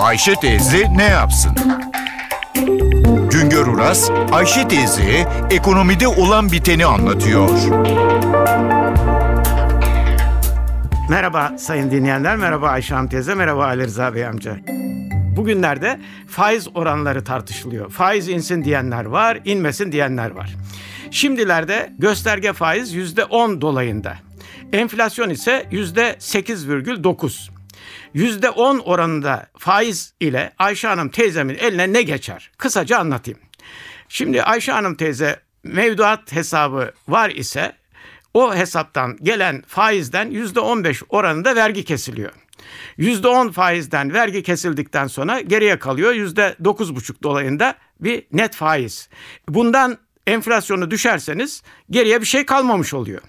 Ayşe teyze ne yapsın? Güngör Uras, Ayşe teyze ekonomide olan biteni anlatıyor. Merhaba sayın dinleyenler, merhaba Ayşe Hanım teyze, merhaba Ali Rıza Bey amca. Bugünlerde faiz oranları tartışılıyor. Faiz insin diyenler var, inmesin diyenler var. Şimdilerde gösterge faiz yüzde 10 dolayında. Enflasyon ise yüzde 8,9. Yüzde 10 oranında faiz ile Ayşe Hanım teyzemin eline ne geçer? Kısaca anlatayım. Şimdi Ayşe Hanım teyze mevduat hesabı var ise o hesaptan gelen faizden yüzde 15 oranında vergi kesiliyor. Yüzde 10 faizden vergi kesildikten sonra geriye kalıyor yüzde 9,5 dolayında bir net faiz. Bundan enflasyonu düşerseniz geriye bir şey kalmamış oluyor.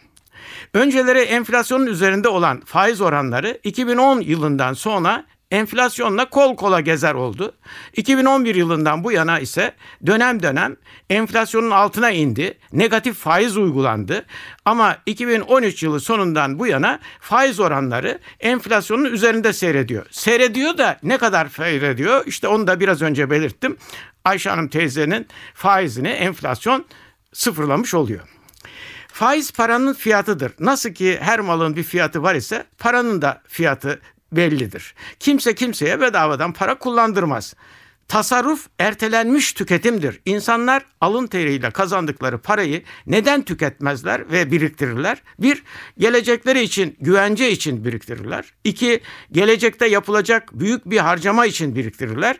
Önceleri enflasyonun üzerinde olan faiz oranları 2010 yılından sonra enflasyonla kol kola gezer oldu. 2011 yılından bu yana ise dönem dönem enflasyonun altına indi. Negatif faiz uygulandı. Ama 2013 yılı sonundan bu yana faiz oranları enflasyonun üzerinde seyrediyor. Seyrediyor da ne kadar seyrediyor? İşte onu da biraz önce belirttim. Ayşe Hanım teyzenin faizini enflasyon sıfırlamış oluyor. Faiz paranın fiyatıdır. Nasıl ki her malın bir fiyatı var ise paranın da fiyatı bellidir. Kimse kimseye bedavadan para kullandırmaz. Tasarruf ertelenmiş tüketimdir. İnsanlar alın teriyle kazandıkları parayı neden tüketmezler ve biriktirirler? Bir, gelecekleri için, güvence için biriktirirler. İki, gelecekte yapılacak büyük bir harcama için biriktirirler.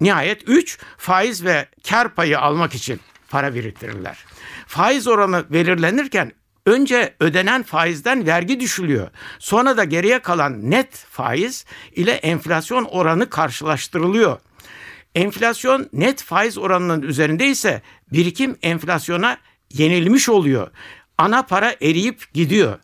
Nihayet üç, faiz ve kar payı almak için para biriktirirler. Faiz oranı belirlenirken önce ödenen faizden vergi düşülüyor. Sonra da geriye kalan net faiz ile enflasyon oranı karşılaştırılıyor. Enflasyon net faiz oranının üzerinde ise birikim enflasyona yenilmiş oluyor. Ana para eriyip gidiyor.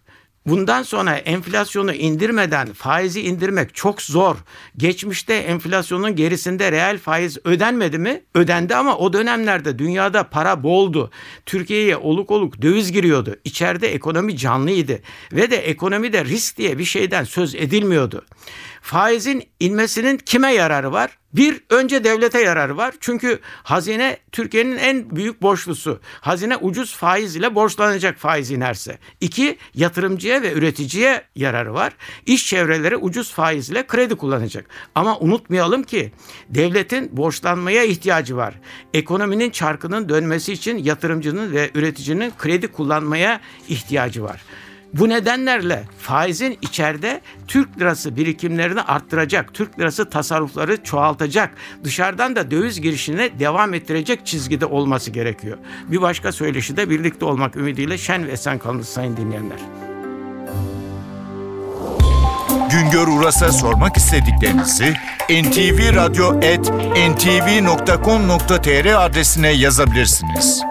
Bundan sonra enflasyonu indirmeden faizi indirmek çok zor. Geçmişte enflasyonun gerisinde reel faiz ödenmedi mi? Ödendi ama o dönemlerde dünyada para boldu. Türkiye'ye oluk oluk döviz giriyordu. İçeride ekonomi canlıydı ve de ekonomide risk diye bir şeyden söz edilmiyordu. Faizin inmesinin kime yararı var? Bir, önce devlete yararı var. Çünkü hazine Türkiye'nin en büyük borçlusu. Hazine ucuz faiz ile borçlanacak faiz inerse. İki, yatırımcıya ve üreticiye yararı var. İş çevreleri ucuz faiz ile kredi kullanacak. Ama unutmayalım ki devletin borçlanmaya ihtiyacı var. Ekonominin çarkının dönmesi için yatırımcının ve üreticinin kredi kullanmaya ihtiyacı var. Bu nedenlerle faizin içeride Türk lirası birikimlerini arttıracak, Türk lirası tasarrufları çoğaltacak, dışarıdan da döviz girişine devam ettirecek çizgide olması gerekiyor. Bir başka söyleşi de birlikte olmak ümidiyle şen ve esen kalınız sayın dinleyenler. Güngör Uras'a sormak istediklerinizi ntvradio.com.tr adresine yazabilirsiniz.